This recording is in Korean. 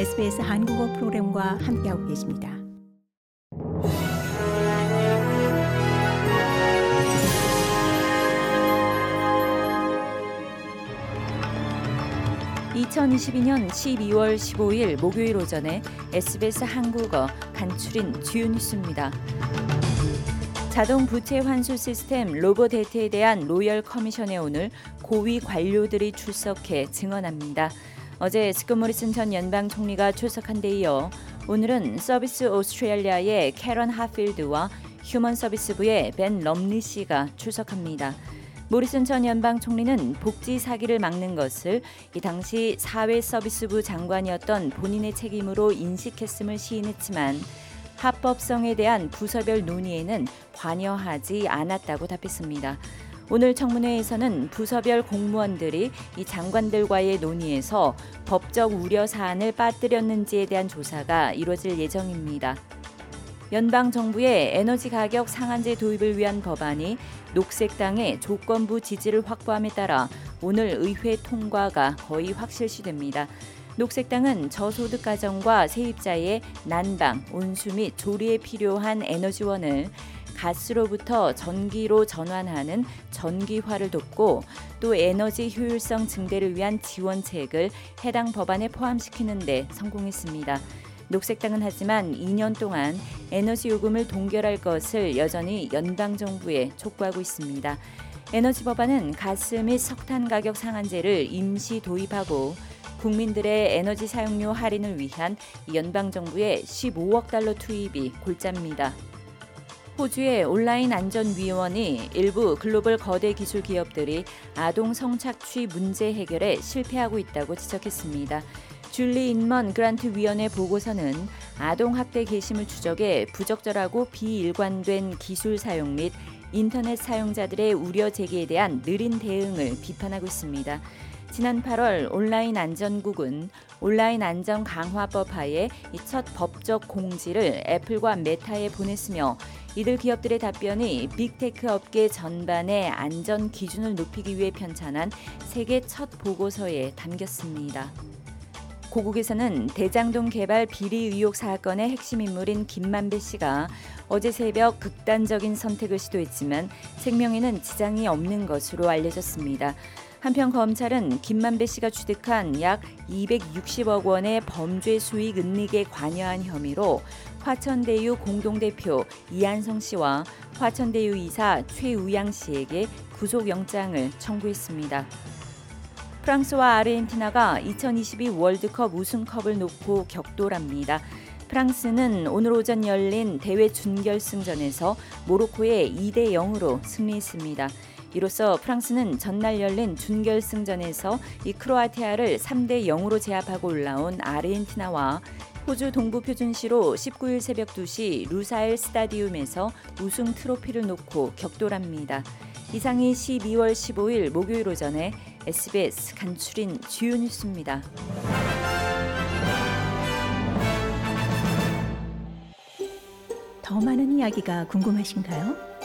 SBS 한국어 프로그램과 함께하고 계십니다. (2022년 12월 15일) 목요일 오전에 SBS 한국어 간추린 주요 뉴스입니다. 자동 부채 환수 시스템 로보데이트에 대한 로열 커미션에 오늘 고위 관료들이 출석해 증언합니다. 어제 스콧 모리슨 전 연방 총리가 출석한 데 이어 오늘은 서비스 오스트레일리아의 캐런 하필드와 휴먼 서비스부의 벤 럼리 씨가 출석합니다. 모리슨 전 연방 총리는 복지 사기를 막는 것을 이 당시 사회서비스부 장관이었던 본인의 책임으로 인식했음을 시인했지만 합법성에 대한 부서별 논의에는 관여하지 않았다고 답했습니다. 오늘 청문회에서는 부서별 공무원들이 이 장관들과의 논의에서 법적 우려 사안을 빠뜨렸는지에 대한 조사가 이루어질 예정입니다. 연방 정부의 에너지 가격 상한제 도입을 위한 법안이 녹색당의 조건부 지지를 확보함에 따라 오늘 의회 통과가 거의 확실시됩니다. 녹색당은 저소득 가정과 세입자의 난방, 온수 및 조리에 필요한 에너지원을 가스로부터 전기로 전환하는 전기화를 돕고 또 에너지 효율성 증대를 위한 지원책을 해당 법안에 포함시키는 데 성공했습니다. 녹색당은 하지만 2년 동안 에너지 요금을 동결할 것을 여전히 연방 정부에 촉구하고 있습니다. 에너지 법안은 가스 및 석탄 가격 상한제를 임시 도입하고 국민들의 에너지 사용료 할인을 위한 연방 정부의 15억 달러 투입이 골자입니다. 호주의 온라인 안전위원이 일부 글로벌 거대 기술 기업들이 아동 성착취 문제 해결에 실패하고 있다고 지적했습니다. 줄리 인먼 그란트 위원회 보고서는 아동 학대 게시물 추적에 부적절하고 비일관된 기술 사용 및 인터넷 사용자들의 우려 제기에 대한 느린 대응을 비판하고 있습니다. 지난 8월 온라인 안전국은 온라인 안전 강화법 하에 첫 법적 공지를 애플과 메타에 보냈으며 이들 기업들의 답변이 big tech 업계 전반의 안전 기준을 높이기 위해 편찬한 세계 첫 보고서에 담겼습니다. 고국에서는 대장동 개발 비리 의혹 사건의 핵심 인물인 김만배 씨가 어제 새벽 극단적인 선택을 시도했지만 생명에는 지장이 없는 것으로 알려졌습니다. 한편 검찰은 김만배 씨가 취득한 약 260억 원의 범죄 수익 은닉에 관여한 혐의로 화천대유 공동대표 이한성 씨와 화천대유 이사 최우양 씨에게 구속영장을 청구했습니다. 프랑스와 아르헨티나가 2022 월드컵 우승컵을 놓고 격돌합니다. 프랑스는 오늘 오전 열린 대회 준결승전에서 모로코에 2대 0으로 승리했습니다. 이로써 프랑스는 전날 열린 준결승전에서 이 크로아티아를 3대 0으로 제압하고 올라온 아르헨티나와 호주 동부 표준시로 19일 새벽 2시 루사엘 스타디움에서 우승 트로피를 놓고 격돌합니다. 이상이 12월 15일 목요일 오전에 SBS 간추린 주요 뉴스입니다. 더 많은 이야기가 궁금하신가요?